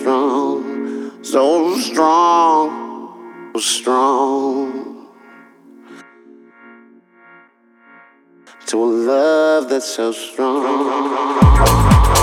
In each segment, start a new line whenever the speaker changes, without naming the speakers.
strong, so strong, so strong. To a love that's so strong.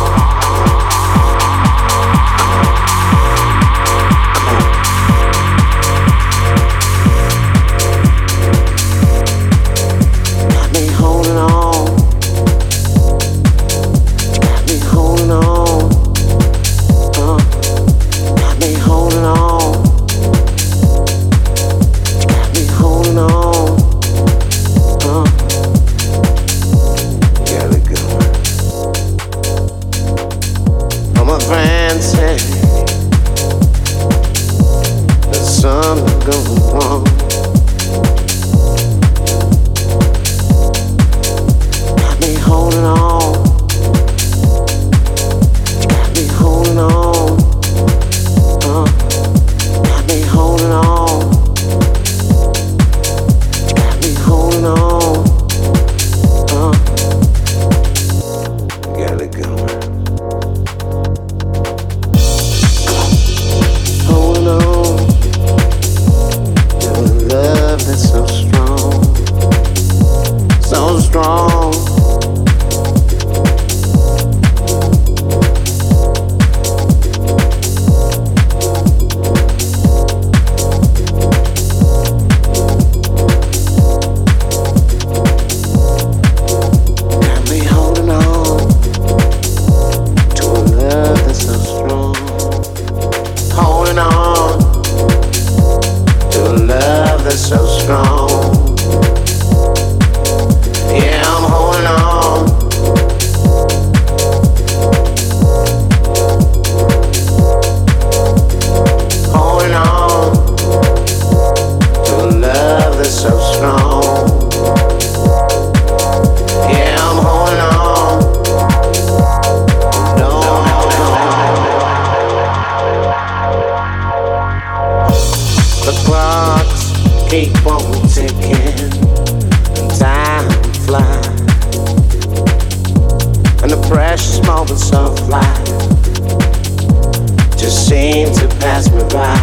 just seem to pass me by.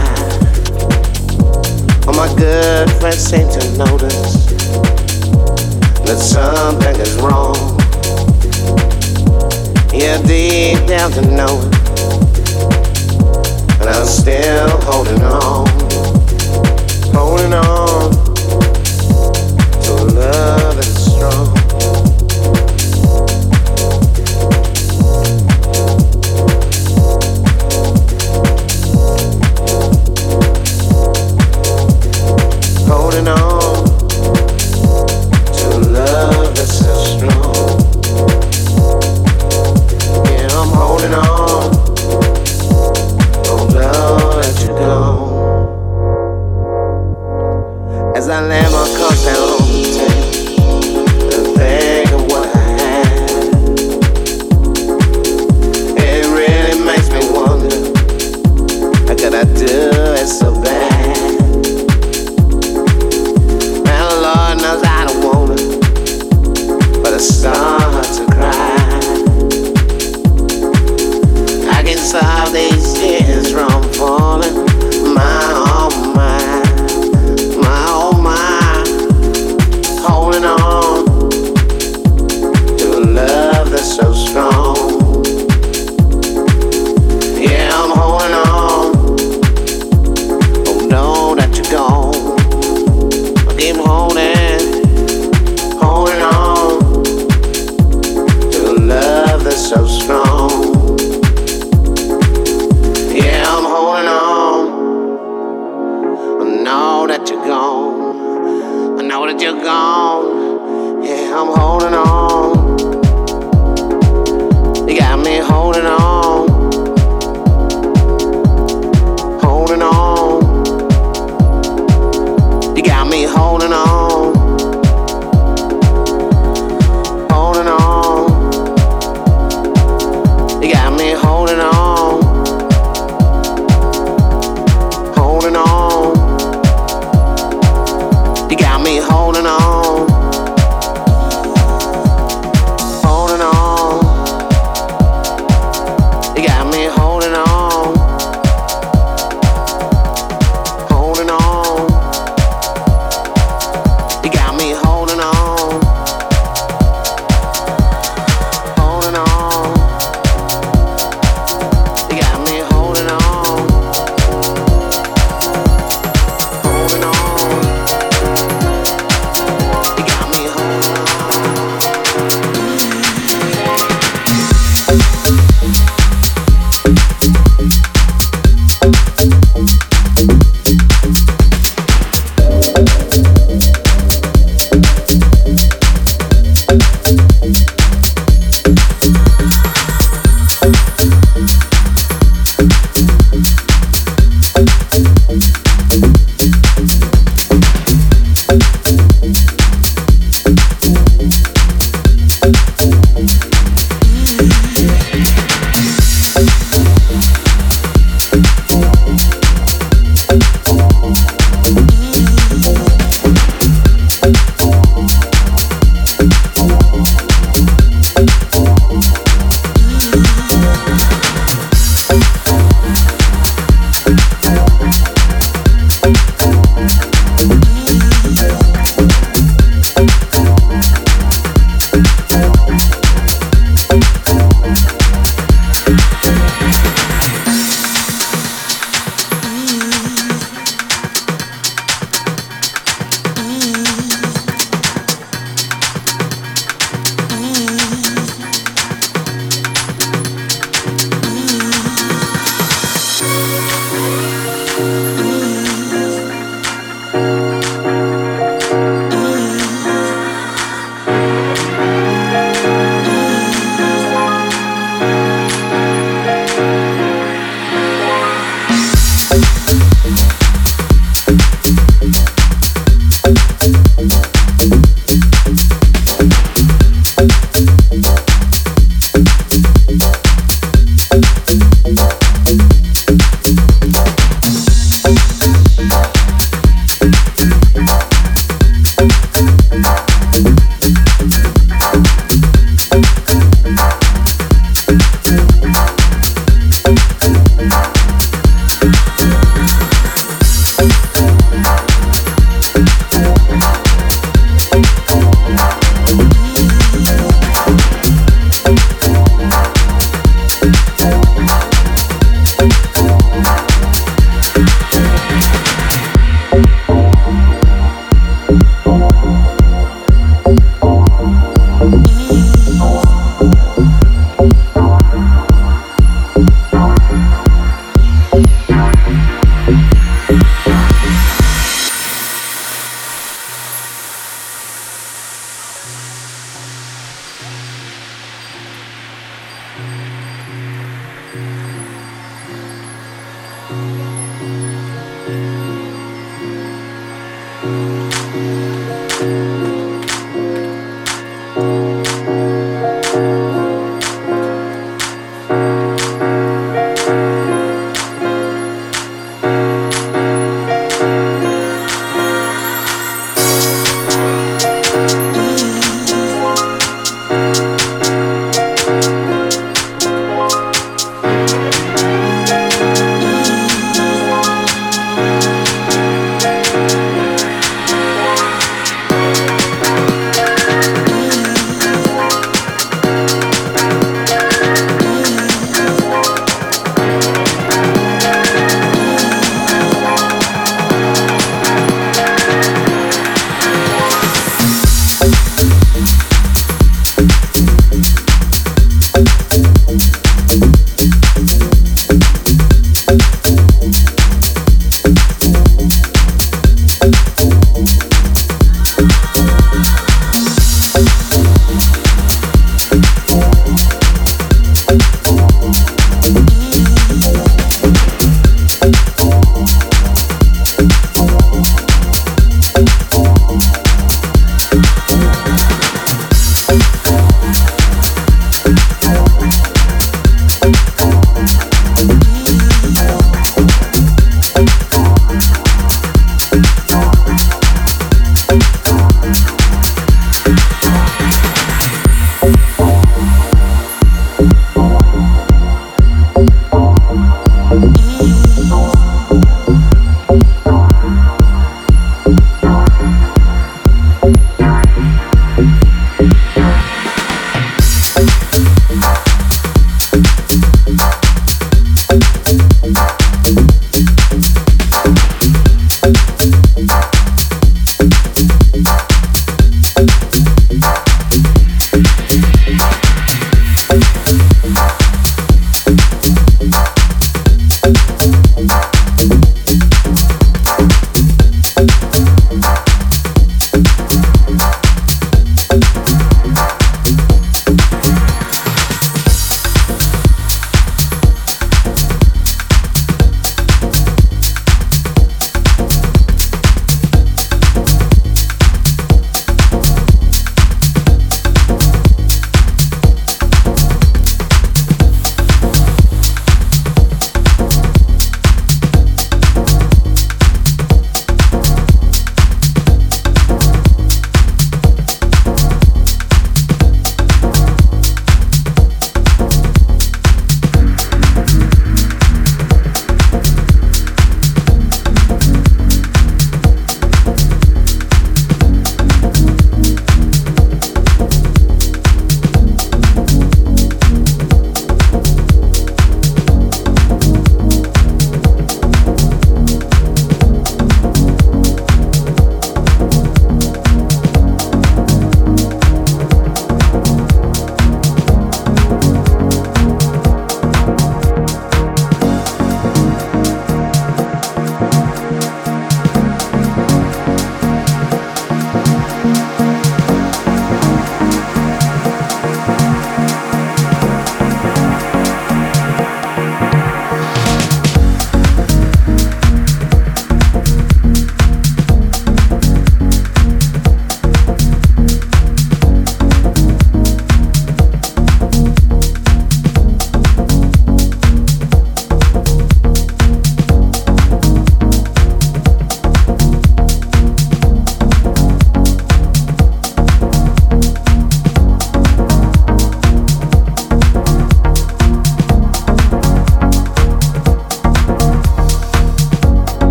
All my good friends seem to notice that something is wrong. Yeah, deep down to know it, and I'm still holding on, holding on
to a love that's strong.